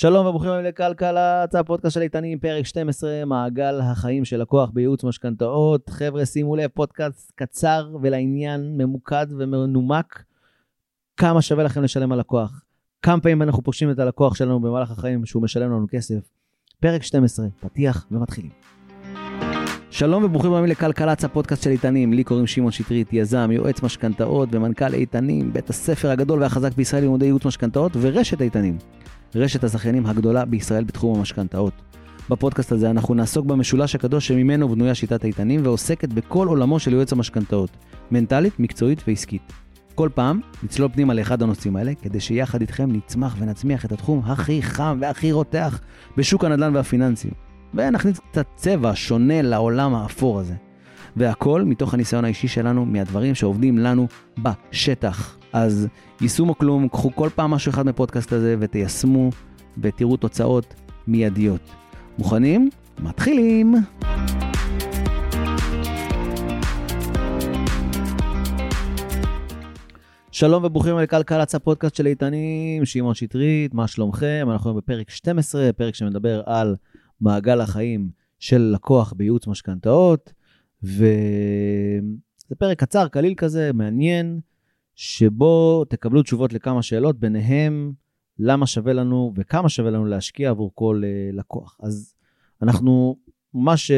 שלום וברוכים הבאים לכלכלה, הצעה פודקאסט של איתנים, פרק 12, מעגל החיים של לקוח בייעוץ משכנתאות. חבר'ה, שימו לב, פודקאסט קצר ולעניין, ממוקד ומנומק. כמה שווה לכם לשלם על לקוח? כמה פעמים אנחנו פוגשים את הלקוח שלנו במהלך החיים שהוא משלם לנו כסף? פרק 12, פתיח ומתחילים. שלום וברוכים הבאים לכלכלת הפודקאסט של איתנים, לי קוראים שמעון שטרית, יזם, יועץ משכנתאות ומנכ"ל איתנים, בית הספר הגדול והחזק בישראל ללימודי ייעוץ משכנתאות ורשת איתנים, רשת הזכיינים הגדולה בישראל בתחום המשכנתאות. בפודקאסט הזה אנחנו נעסוק במשולש הקדוש שממנו בנויה שיטת איתנים ועוסקת בכל עולמו של יועץ המשכנתאות, מנטלית, מקצועית ועסקית. כל פעם נצלול פנימה לאחד הנושאים האלה, כדי שיחד איתכם נצמח ונצמיח את התחום הכי חם והכי רותח בשוק הנדל"ן והפיננסים. ונכניס קצת צבע שונה לעולם האפור הזה. והכל מתוך הניסיון האישי שלנו, מהדברים שעובדים לנו בשטח. אז יישום או כלום, קחו כל פעם משהו אחד מפודקאסט הזה ותיישמו ותראו תוצאות מיידיות. מוכנים? מתחילים! שלום וברוכים לכלכלת הפודקאסט של איתנים, שמעון שטרית, מה שלומכם? אנחנו בפרק 12, פרק שמדבר על מעגל החיים של לקוח בייעוץ משכנתאות, וזה פרק קצר, קליל כזה, מעניין, שבו תקבלו תשובות לכמה שאלות, ביניהם למה שווה לנו וכמה שווה לנו להשקיע עבור כל uh, לקוח. אז אנחנו ממש uh,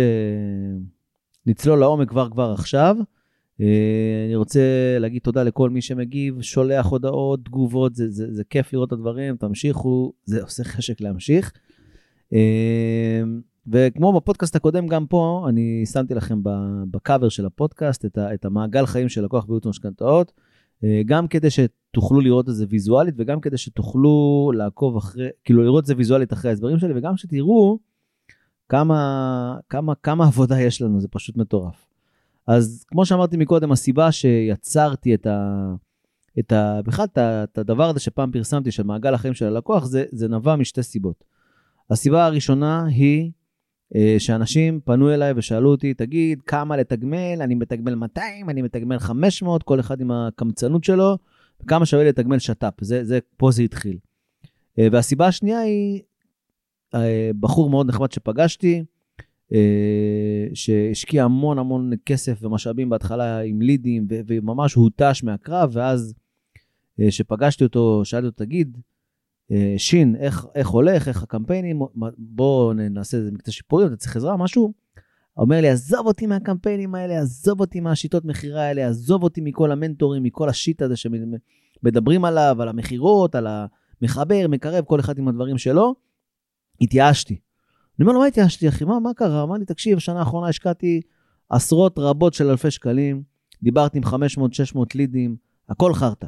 נצלול לעומק כבר כבר עכשיו. Uh, אני רוצה להגיד תודה לכל מי שמגיב, שולח הודעות, תגובות, זה, זה, זה כיף לראות את הדברים, תמשיכו, זה עושה חשק להמשיך. וכמו בפודקאסט הקודם, גם פה אני שמתי לכם בקאבר של הפודקאסט את, ה, את המעגל חיים של לקוח בייעוץ משכנתאות, אה, גם כדי שתוכלו לראות את זה ויזואלית וגם כדי שתוכלו לעקוב אחרי, כאילו לראות את זה ויזואלית אחרי ההסברים שלי וגם שתראו כמה, כמה, כמה עבודה יש לנו, זה פשוט מטורף. אז כמו שאמרתי מקודם, הסיבה שיצרתי את ה... את ה... בכלל את הדבר הזה שפעם פרסמתי של מעגל החיים של הלקוח, זה, זה נבע משתי סיבות. הסיבה הראשונה היא אה, שאנשים פנו אליי ושאלו אותי, תגיד, כמה לתגמל? אני מתגמל 200, אני מתגמל 500, כל אחד עם הקמצנות שלו, כמה שווה לתגמל שת"פ, זה, זה, פה זה התחיל. אה, והסיבה השנייה היא אה, בחור מאוד נחמד שפגשתי, שהשקיע המון המון כסף ומשאבים בהתחלה עם לידים, וממש הותש מהקרב, ואז כשפגשתי אותו, שאלתי אותו, תגיד, אה, שין, איך, איך הולך, איך הקמפיינים, בואו נעשה איזה מקצה שיפורים, אתה צריך עזרה, משהו. אומר לי, עזוב אותי מהקמפיינים האלה, עזוב אותי מהשיטות מכירה האלה, עזוב אותי מכל המנטורים, מכל השיט הזה שמדברים עליו, על המכירות, על המחבר, מקרב, כל אחד עם הדברים שלו. התייאשתי. אני אומר לו, מה התייאשתי, אחי? מה, מה קרה? אמר לי, תקשיב, בשנה האחרונה השקעתי עשרות רבות של אלפי שקלים, דיברתי עם 500-600 לידים, הכל חרטא.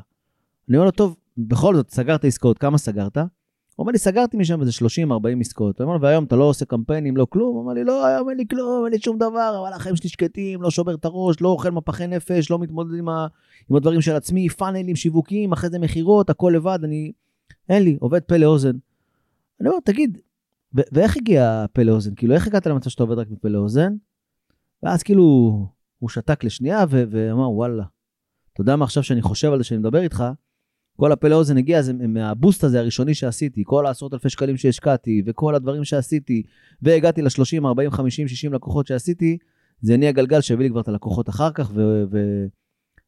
אני אומר לו, טוב, בכל זאת, סגרת עסקאות, כמה סגרת? הוא אומר לי, סגרתי משם איזה 30-40 עסקאות. הוא אומר והיום אתה לא עושה קמפיינים, לא כלום? הוא אומר לי, לא, היום אין לי כלום, אין לי שום דבר, אבל החיים שלי שקטים, לא שובר את הראש, לא אוכל מפחי נפש, לא מתמודד עם, ה... עם הדברים של עצמי, פאנלים, שיווקים, אחרי זה מכירות, הכל לבד, אני... אין לי, עובד פה לאוזן. אני אומר, תגיד, ו- ואיך הגיע פה לאוזן? כאילו, איך הגעת למצב שאתה עובד רק מפה לאוזן? ואז כאילו, הוא שתק לשנייה ואמר, וואלה, אתה יודע מה עכשיו שאני חושב על זה שאני מדבר איתך? כל הפה לאוזן הגיע זה מהבוסט הזה הראשוני שעשיתי, כל העשרות אלפי שקלים שהשקעתי, וכל הדברים שעשיתי, והגעתי ל-30, 40, 50, 60 לקוחות שעשיתי, זה נהיה גלגל שהביא לי כבר את הלקוחות אחר כך, ו- ו-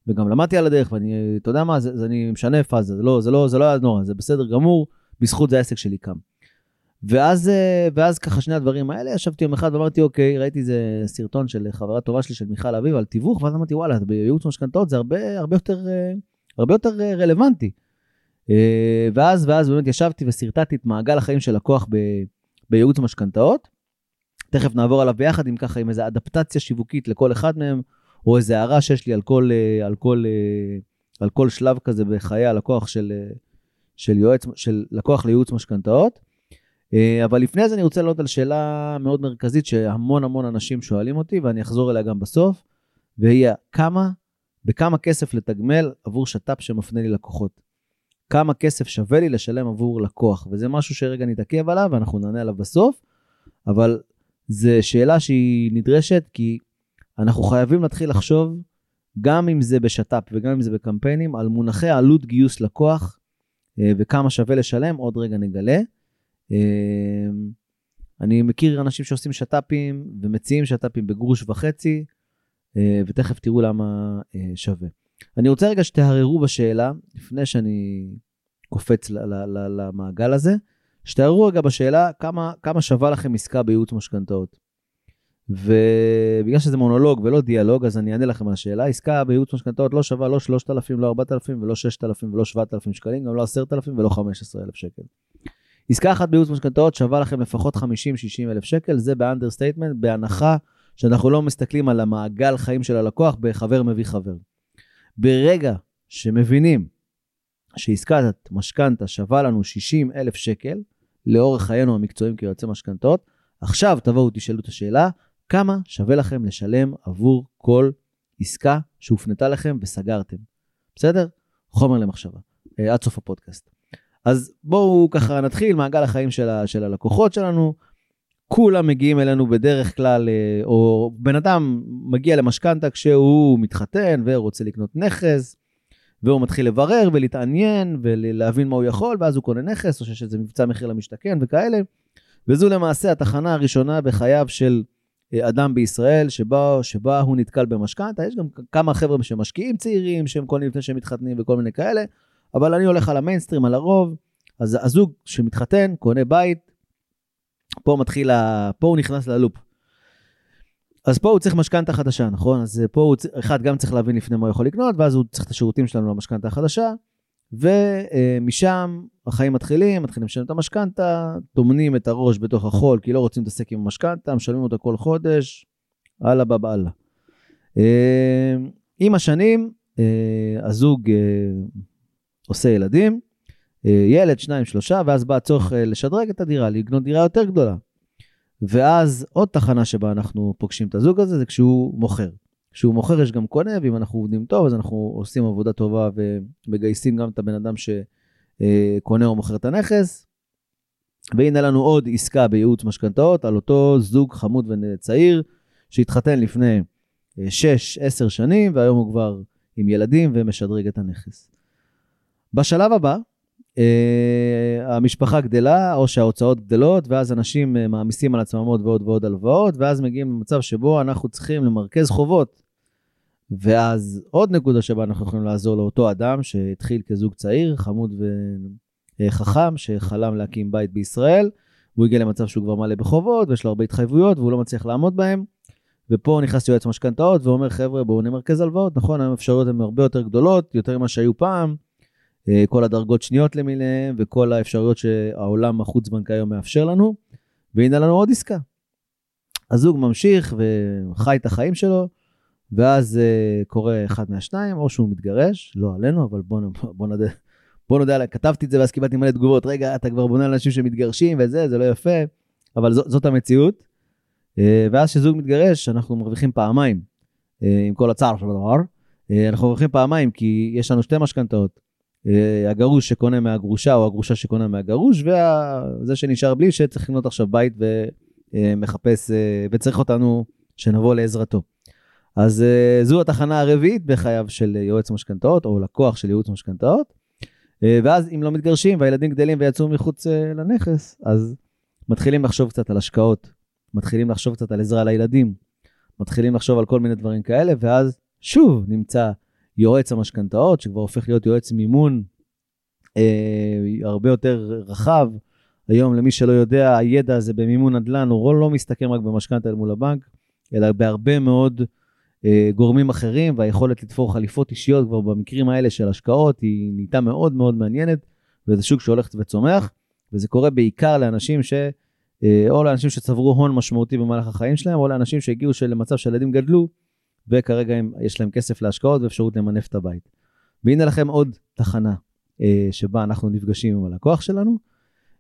וגם למדתי על הדרך, ואני, אתה יודע מה, זה, זה אני משנה פאזה, זה לא, זה, לא, זה לא היה נורא, זה בסדר גמור, בזכות זה העסק שלי קם. ואז, אה, ואז ככה שני הדברים האלה, ישבתי יום אחד ואמרתי, אוקיי, ראיתי איזה סרטון של חברה טובה שלי, של מיכל אביב, על תיווך, ואז אמרתי, וואלה, בייעוץ משכנתאות זה הרבה, הרבה יותר... אה, הרבה יותר אה, רלוונטי. אה, ואז, ואז באמת ישבתי ושרטטתי את מעגל החיים של לקוח ב, בייעוץ משכנתאות. תכף נעבור עליו ביחד, עם ככה, עם איזו אדפטציה שיווקית לכל אחד מהם, או איזו הערה שיש לי על כל, אה, על כל, על כל שלב כזה בחיי הלקוח של, של, יועץ, של לקוח לייעוץ משכנתאות. אבל לפני זה אני רוצה לעלות על שאלה מאוד מרכזית שהמון המון אנשים שואלים אותי, ואני אחזור אליה גם בסוף, והיא כמה בכמה כסף לתגמל עבור שת"פ שמפנה לי לקוחות. כמה כסף שווה לי לשלם עבור לקוח, וזה משהו שרגע נתעכב עליו ואנחנו נענה עליו בסוף, אבל זו שאלה שהיא נדרשת כי אנחנו חייבים להתחיל לחשוב, גם אם זה בשת"פ וגם אם זה בקמפיינים, על מונחי עלות גיוס לקוח אה, וכמה שווה לשלם, עוד רגע נגלה. אני מכיר אנשים שעושים שת"פים ומציעים שת"פים בגרוש וחצי, ותכף תראו למה שווה. אני רוצה רגע שתהררו בשאלה, לפני שאני קופץ למעגל הזה, שתהררו רגע בשאלה כמה, כמה שווה לכם עסקה בייעוץ משכנתאות. ובגלל שזה מונולוג ולא דיאלוג, אז אני אענה לכם על השאלה. עסקה בייעוץ משכנתאות לא שווה לא 3,000, לא 4,000 ולא 6,000 ולא 7,000 שקלים, גם לא 10,000 ולא 15,000 שקל. עסקה אחת בייעוץ משכנתאות שווה לכם לפחות 50-60 אלף שקל, זה ב understatement, בהנחה שאנחנו לא מסתכלים על המעגל חיים של הלקוח בחבר מביא חבר. ברגע שמבינים שעסקת משכנתה שווה לנו 60 אלף שקל, לאורך חיינו המקצועיים כיועצי משכנתאות, עכשיו תבואו תשאלו את השאלה, כמה שווה לכם לשלם עבור כל עסקה שהופנתה לכם וסגרתם. בסדר? חומר למחשבה, אה, עד סוף הפודקאסט. אז בואו ככה נתחיל, מעגל החיים של, ה, של הלקוחות שלנו. כולם מגיעים אלינו בדרך כלל, אה, או בן אדם מגיע למשכנתה כשהוא מתחתן ורוצה לקנות נכס, והוא מתחיל לברר ולהתעניין ולהבין מה הוא יכול, ואז הוא קונה נכס, או שיש איזה מבצע מחיר למשתכן וכאלה. וזו למעשה התחנה הראשונה בחייו של אה, אדם בישראל, שבה, שבה הוא נתקל במשכנתה. יש גם כמה חבר'ה שמשקיעים צעירים, שהם קונים לפני שהם מתחתנים וכל מיני כאלה, אבל אני הולך על המיינסטרים, על הרוב. אז הזוג שמתחתן, קונה בית, פה מתחיל, ה... פה הוא נכנס ללופ. אז פה הוא צריך משכנתה חדשה, נכון? אז פה הוא, אחד, גם צריך להבין לפני מה הוא יכול לקנות, ואז הוא צריך את השירותים שלנו למשכנתה החדשה, ומשם החיים מתחילים, מתחילים לשלם את המשכנתה, טומנים את הראש בתוך החול, כי לא רוצים להתעסק עם המשכנתה, משלמים אותה כל חודש, אללה בבא אללה. אה, עם השנים, אה, הזוג אה, עושה ילדים, ילד, שניים, שלושה, ואז בא הצורך לשדרג את הדירה, לקנות דירה יותר גדולה. ואז עוד תחנה שבה אנחנו פוגשים את הזוג הזה, זה כשהוא מוכר. כשהוא מוכר יש גם קונה, ואם אנחנו עובדים טוב, אז אנחנו עושים עבודה טובה ומגייסים גם את הבן אדם שקונה או מוכר את הנכס. והנה לנו עוד עסקה בייעוץ משכנתאות על אותו זוג חמוד וצעיר שהתחתן לפני 6-10 שנים, והיום הוא כבר עם ילדים ומשדרג את הנכס. בשלב הבא, Uh, המשפחה גדלה, או שההוצאות גדלות, ואז אנשים uh, מעמיסים על עצמם עוד ועוד ועוד הלוואות, ואז מגיעים למצב שבו אנחנו צריכים למרכז חובות. ואז עוד נקודה שבה אנחנו יכולים לעזור לאותו אדם שהתחיל כזוג צעיר, חמוד וחכם, שחלם להקים בית בישראל, והוא הגיע למצב שהוא כבר מלא בחובות, ויש לו הרבה התחייבויות, והוא לא מצליח לעמוד בהם. ופה נכנס יועץ משכנתאות ואומר, חבר'ה, בואו נמרכז הלוואות. נכון, היום האפשרויות הן הרבה יותר גדולות, יותר ממה שהיו פעם. אה, כל הדרגות שניות למיניהן, וכל האפשרויות שהעולם החוץ-בנקאי היום מאפשר לנו. והנה לנו עוד עסקה. הזוג ממשיך וחי את החיים שלו, ואז uh, קורה אחד מהשניים, או שהוא מתגרש, לא עלינו, אבל בוא, בוא נדע, בוא נדע, כתבתי את זה ואז קיבלתי מלא תגובות, רגע, אתה כבר בונה על אנשים שמתגרשים וזה, זה לא יפה, אבל ז, זאת המציאות. Uh, ואז כשזוג מתגרש, אנחנו מרוויחים פעמיים, עם כל הצער של הדבר. אנחנו מרוויחים פעמיים, כי יש לנו שתי משכנתאות. Uh, הגרוש שקונה מהגרושה, או הגרושה שקונה מהגרוש, וזה שנשאר בלי, שצריך לקנות עכשיו בית ומחפש, uh, וצריך אותנו שנבוא לעזרתו. אז זו התחנה הרביעית בחייו של יועץ משכנתאות, או לקוח של ייעוץ משכנתאות. ואז אם לא מתגרשים והילדים גדלים ויצאו מחוץ לנכס, אז מתחילים לחשוב קצת על השקעות, מתחילים לחשוב קצת על עזרה לילדים, מתחילים לחשוב על כל מיני דברים כאלה, ואז שוב נמצא יועץ המשכנתאות, שכבר הופך להיות יועץ מימון uh, הרבה יותר רחב. היום, למי שלא יודע, הידע הזה במימון נדל"ן, הוא לא מסתכם רק במשכנתה אל מול הבנק, אלא בהרבה מאוד אה, גורמים אחרים, והיכולת לתפור חליפות אישיות כבר במקרים האלה של השקעות היא נהייתה מאוד מאוד מעניינת, וזה שוק שהולך וצומח, וזה קורה בעיקר לאנשים ש... אה, או לאנשים שצברו הון משמעותי במהלך החיים שלהם, או לאנשים שהגיעו למצב שהילדים גדלו, וכרגע הם, יש להם כסף להשקעות ואפשרות למנף את הבית. והנה לכם עוד תחנה אה, שבה אנחנו נפגשים עם הלקוח שלנו.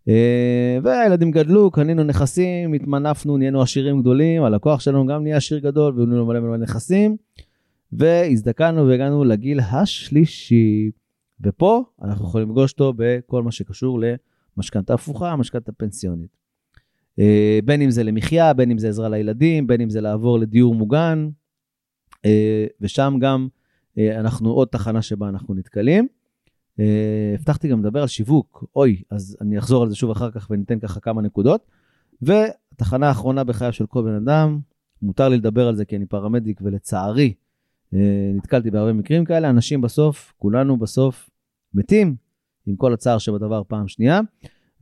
אה, והילדים גדלו, קנינו נכסים, התמנפנו, נהיינו עשירים גדולים, הלקוח שלנו גם נהיה עשיר גדול והיו לנו מלא מלא נכסים, והזדקנו והגענו לגיל השלישי. ופה אנחנו יכולים לפגוש אותו בכל מה שקשור למשכנתה הפוכה, משכנתה פנסיונית. אה, בין אם זה למחיה, בין אם זה עזרה לילדים, בין אם זה לעבור לדיור מוגן, ושם גם אנחנו עוד תחנה שבה אנחנו נתקלים. אה, הבטחתי גם לדבר על שיווק, אוי, אז אני אחזור על זה שוב אחר כך וניתן ככה כמה נקודות. והתחנה האחרונה בחייו של כל בן אדם, מותר לי לדבר על זה כי אני פרמדיק ולצערי אה, נתקלתי בהרבה מקרים כאלה, אנשים בסוף, כולנו בסוף מתים, עם כל הצער שבדבר פעם שנייה.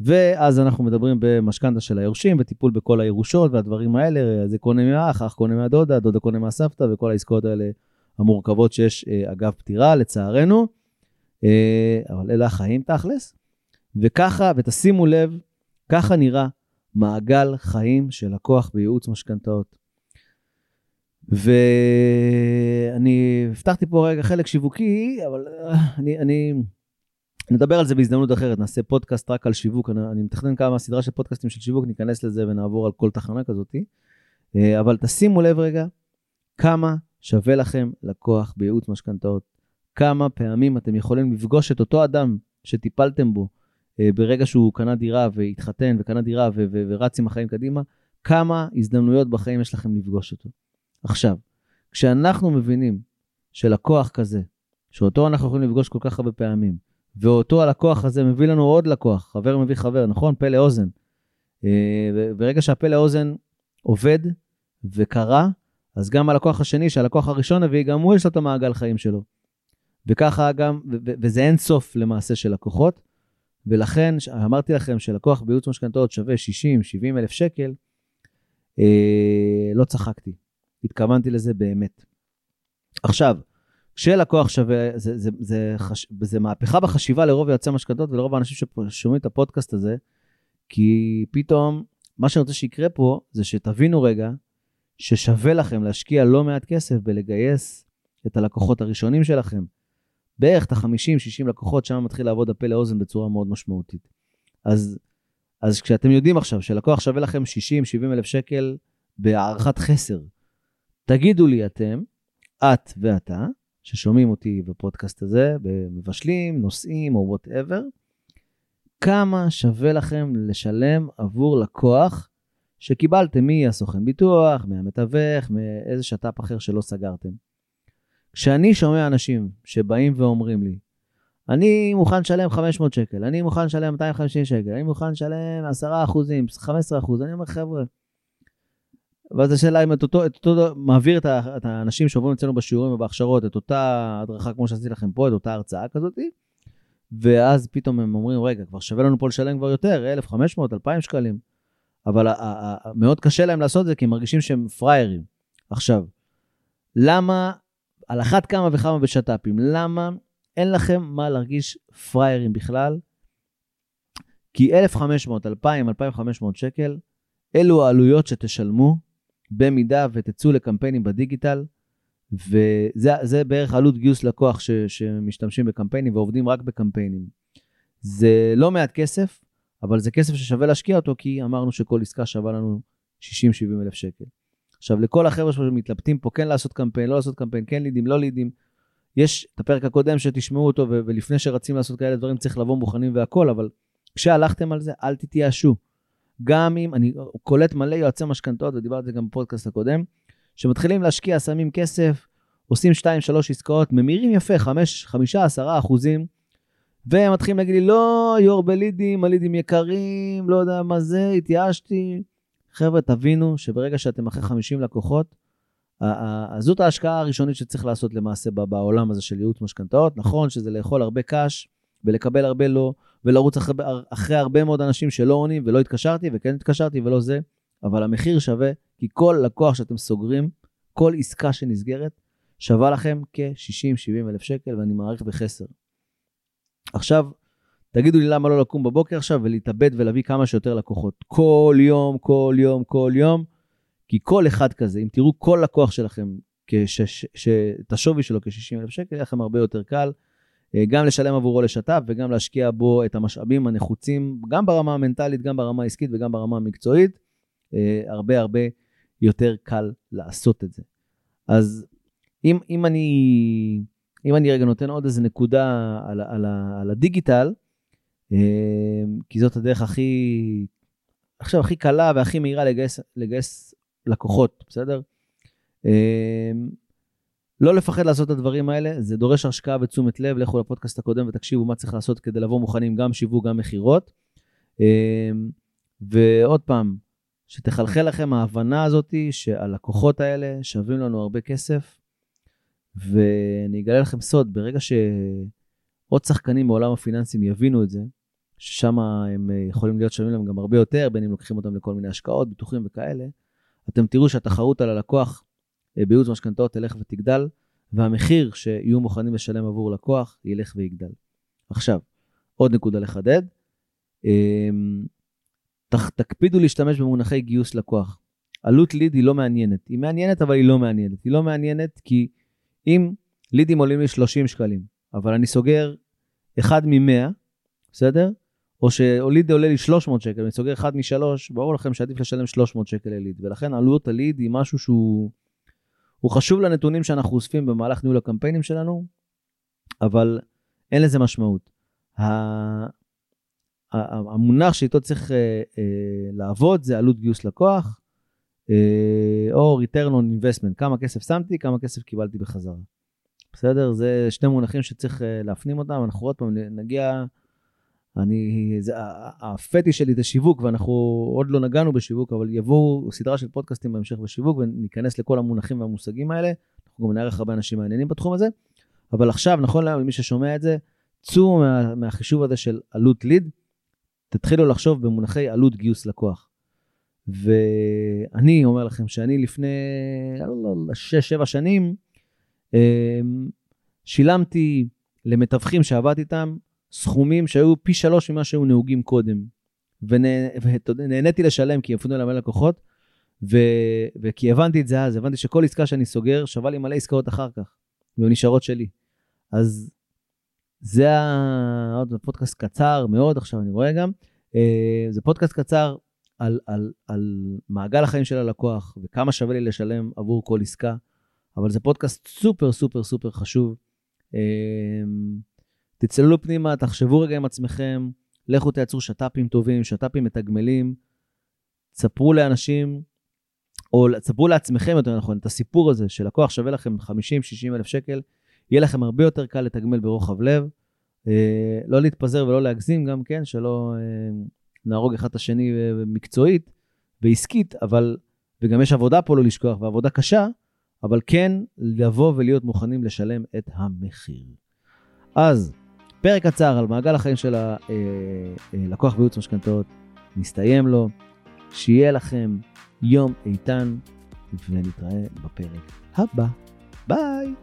ואז אנחנו מדברים במשכנתה של היורשים, וטיפול בכל הירושות והדברים האלה, זה קונה מהאח, אח קונה מהדודה, דודה קונה מהסבתא, וכל העסקאות האלה המורכבות שיש אה, אגב פטירה, לצערנו. אה, אבל אלה החיים תכלס. וככה, ותשימו לב, ככה נראה מעגל חיים של לקוח בייעוץ משכנתאות. ואני הבטחתי פה רגע חלק שיווקי, אבל אה, אני, אני נדבר על זה בהזדמנות אחרת, נעשה פודקאסט רק על שיווק, אני, אני מתכנן כמה סדרה של פודקאסטים של שיווק, ניכנס לזה ונעבור על כל תחנה כזאת. אה, אבל תשימו לב רגע, כמה שווה לכם לקוח בייעוץ משכנתאות. כמה פעמים אתם יכולים לפגוש את אותו אדם שטיפלתם בו אה, ברגע שהוא קנה דירה והתחתן וקנה דירה ו- ו- ורץ עם החיים קדימה, כמה הזדמנויות בחיים יש לכם לפגוש אותו. עכשיו, כשאנחנו מבינים שלקוח כזה, שאותו אנחנו יכולים לפגוש כל כך הרבה פעמים, ואותו הלקוח הזה מביא לנו עוד לקוח, חבר מביא חבר, נכון? פלא אוזן. אה, ברגע שהפלא אוזן עובד וקרה, אז גם הלקוח השני, שהלקוח הראשון הביא, גם הוא יש לו את המעגל חיים שלו. וככה גם, וזה אין סוף למעשה של לקוחות, ולכן אמרתי לכם שלקוח בייעוץ משכנתאות שווה 60-70 אלף שקל, אה, לא צחקתי, התכוונתי לזה באמת. עכשיו, כשלקוח שווה, זה, זה, זה, חש, זה מהפכה בחשיבה לרוב יועצי המשכנתאות ולרוב האנשים ששומעים את הפודקאסט הזה, כי פתאום, מה שאני רוצה שיקרה פה, זה שתבינו רגע, ששווה לכם להשקיע לא מעט כסף בלגייס את הלקוחות הראשונים שלכם. בערך את ה-50-60 לקוחות, שם מתחיל לעבוד הפה לאוזן בצורה מאוד משמעותית. אז, אז כשאתם יודעים עכשיו שלקוח שווה לכם 60-70 אלף שקל בהערכת חסר, תגידו לי אתם, את ואתה, ששומעים אותי בפודקאסט הזה, במבשלים, נוסעים או whatever, כמה שווה לכם לשלם עבור לקוח שקיבלתם מהסוכן ביטוח, מהמתווך, מאיזה שת"פ אחר שלא סגרתם. כשאני שומע אנשים שבאים ואומרים לי, אני מוכן לשלם 500 שקל, אני מוכן לשלם 250 שקל, אני מוכן לשלם 10 אחוזים, 15 אחוז, אני אומר, חבר'ה, ואז השאלה אם את אותו, את אותו, מעביר את, ה, את האנשים שעוברים אצלנו בשיעורים ובהכשרות, את אותה הדרכה כמו שעשיתי לכם פה, את אותה הרצאה כזאת, ואז פתאום הם אומרים, רגע, כבר שווה לנו פה לשלם כבר יותר, 1,500, 2,000 שקלים. אבל מאוד קשה להם לעשות את זה, כי הם מרגישים שהם פראיירים. עכשיו, למה, על אחת כמה וכמה בשת"פים, למה אין לכם מה להרגיש פראיירים בכלל? כי 1,500, 2,000, 2,500 שקל, אלו העלויות שתשלמו במידה ותצאו לקמפיינים בדיגיטל, וזה בערך עלות גיוס לקוח ש, שמשתמשים בקמפיינים ועובדים רק בקמפיינים. זה לא מעט כסף, אבל זה כסף ששווה להשקיע אותו, כי אמרנו שכל עסקה שווה לנו 60-70 אלף שקל. עכשיו, לכל החבר'ה שמתלבטים פה, כן לעשות קמפיין, לא לעשות קמפיין, כן לידים, לא לידים, יש את הפרק הקודם שתשמעו אותו, ולפני שרצים לעשות כאלה דברים צריך לבוא מוכנים והכול, אבל כשהלכתם על זה, אל תתייאשו. גם אם, אני קולט מלא יועצי משכנתאות, ודיברתי גם בפודקאסט הקודם, שמתחילים להשקיע, שמים כסף, עושים 2-3 עסקאות, ממירים יפה, 5-10 אחוזים, והם מתחילים להגיד לי, לא, יור בלידים, הלידים יקרים, לא יודע מה זה, התייאשתי. חבר'ה, תבינו שברגע שאתם אחרי 50 לקוחות, זאת ההשקעה הראשונית שצריך לעשות למעשה בעולם הזה של ייעוץ משכנתאות. נכון שזה לאכול הרבה קאש ולקבל הרבה לא, ולרוץ אחרי, אחרי הרבה מאוד אנשים שלא עונים ולא התקשרתי וכן התקשרתי ולא זה, אבל המחיר שווה, כי כל לקוח שאתם סוגרים, כל עסקה שנסגרת, שווה לכם כ-60-70 אלף שקל, ואני מעריך בחסר. עכשיו, תגידו לי למה לא לקום בבוקר עכשיו ולהתאבד ולהביא כמה שיותר לקוחות. כל יום, כל יום, כל יום, כי כל אחד כזה, אם תראו כל לקוח שלכם, את השווי שלו כ-60 אלף שקל, יהיה לכם הרבה יותר קל. אה, גם לשלם עבורו לשת"פ וגם להשקיע בו את המשאבים הנחוצים, גם ברמה המנטלית, גם ברמה העסקית וגם ברמה המקצועית. אה, הרבה הרבה יותר קל לעשות את זה. אז אם, אם, אני, אם אני רגע נותן עוד איזה נקודה על, על, על הדיגיטל, אה, כי זאת הדרך הכי, עכשיו הכי קלה והכי מהירה לגייס, לגייס לקוחות, בסדר? לא לפחד לעשות את הדברים האלה, זה דורש השקעה ותשומת לב, לכו לפודקאסט הקודם ותקשיבו מה צריך לעשות כדי לבוא מוכנים גם שיווק, גם מכירות. אמ, ועוד פעם, שתחלחל לכם ההבנה הזאת שהלקוחות האלה שווים לנו הרבה כסף, ואני אגלה לכם סוד, ברגע שעוד שחקנים בעולם הפיננסים יבינו את זה, ששם הם יכולים להיות שווים להם גם הרבה יותר, בין אם לוקחים אותם לכל מיני השקעות, ביטוחים וכאלה, אתם תראו שהתחרות על הלקוח אה, בייעוץ משכנתאות תלך ותגדל, והמחיר שיהיו מוכנים לשלם עבור לקוח ילך ויגדל. עכשיו, עוד נקודה לחדד, אמ, תקפידו להשתמש במונחי גיוס לקוח. עלות ליד היא לא מעניינת. היא מעניינת, אבל היא לא מעניינת. היא לא מעניינת כי אם לידים עולים לי 30 שקלים, אבל אני סוגר אחד מ-100, בסדר? או שליד עולה לי 300 שקל, ואני סוגר אחד משלוש, ברור לכם שעדיף לשלם 300 שקל לליד. ולכן עלות הליד היא משהו שהוא חשוב לנתונים שאנחנו אוספים במהלך ניהול הקמפיינים שלנו, אבל אין לזה משמעות. המונח שאיתו צריך אה, אה, לעבוד זה עלות גיוס לקוח, אה, או return on investment, כמה כסף שמתי, כמה כסף קיבלתי בחזרה. בסדר? זה שני מונחים שצריך להפנים אותם, אנחנו עוד פעם נגיע, אני, זה, הפטי שלי זה שיווק, ואנחנו עוד לא נגענו בשיווק, אבל יבואו סדרה של פודקאסטים בהמשך בשיווק, וניכנס לכל המונחים והמושגים האלה. אנחנו גם נערך הרבה אנשים מעניינים בתחום הזה, אבל עכשיו, נכון להיום, למי ששומע את זה, צאו מה, מהחישוב הזה של עלות ליד, תתחילו לחשוב במונחי עלות גיוס לקוח. ואני אומר לכם שאני לפני 6-7 לא, לא, שנים, אמ, שילמתי למתווכים שעבדתי איתם סכומים שהיו פי שלוש ממה שהיו נהוגים קודם. ונהניתי לשלם כי הפנו אליי לקוחות, ו... וכי הבנתי את זה אז, הבנתי שכל עסקה שאני סוגר שווה לי מלא עסקאות אחר כך, ונשארות שלי. אז זה ה... עוד פודקאסט קצר מאוד עכשיו, אני רואה גם. אה, זה פודקאסט קצר על, על, על מעגל החיים של הלקוח וכמה שווה לי לשלם עבור כל עסקה, אבל זה פודקאסט סופר סופר סופר חשוב. תצללו פנימה, תחשבו רגע עם עצמכם, לכו תייצרו שת"פים טובים, שת"פים מתגמלים, תספרו לאנשים, או תספרו לעצמכם יותר נכון, את הסיפור הזה שלקוח שווה לכם 50-60 אלף שקל, יהיה לכם הרבה יותר קל לתגמל ברוחב לב. אה, לא להתפזר ולא להגזים גם כן, שלא אה, נהרוג אחד את השני אה, מקצועית ועסקית, אבל, וגם יש עבודה פה לא לשכוח, ועבודה קשה, אבל כן לבוא ולהיות מוכנים לשלם את המחיר. אז, פרק קצר על מעגל החיים של הלקוח בייעוץ משכנתאות, נסתיים לו. שיהיה לכם יום איתן, ונתראה בפרק הבא. ביי!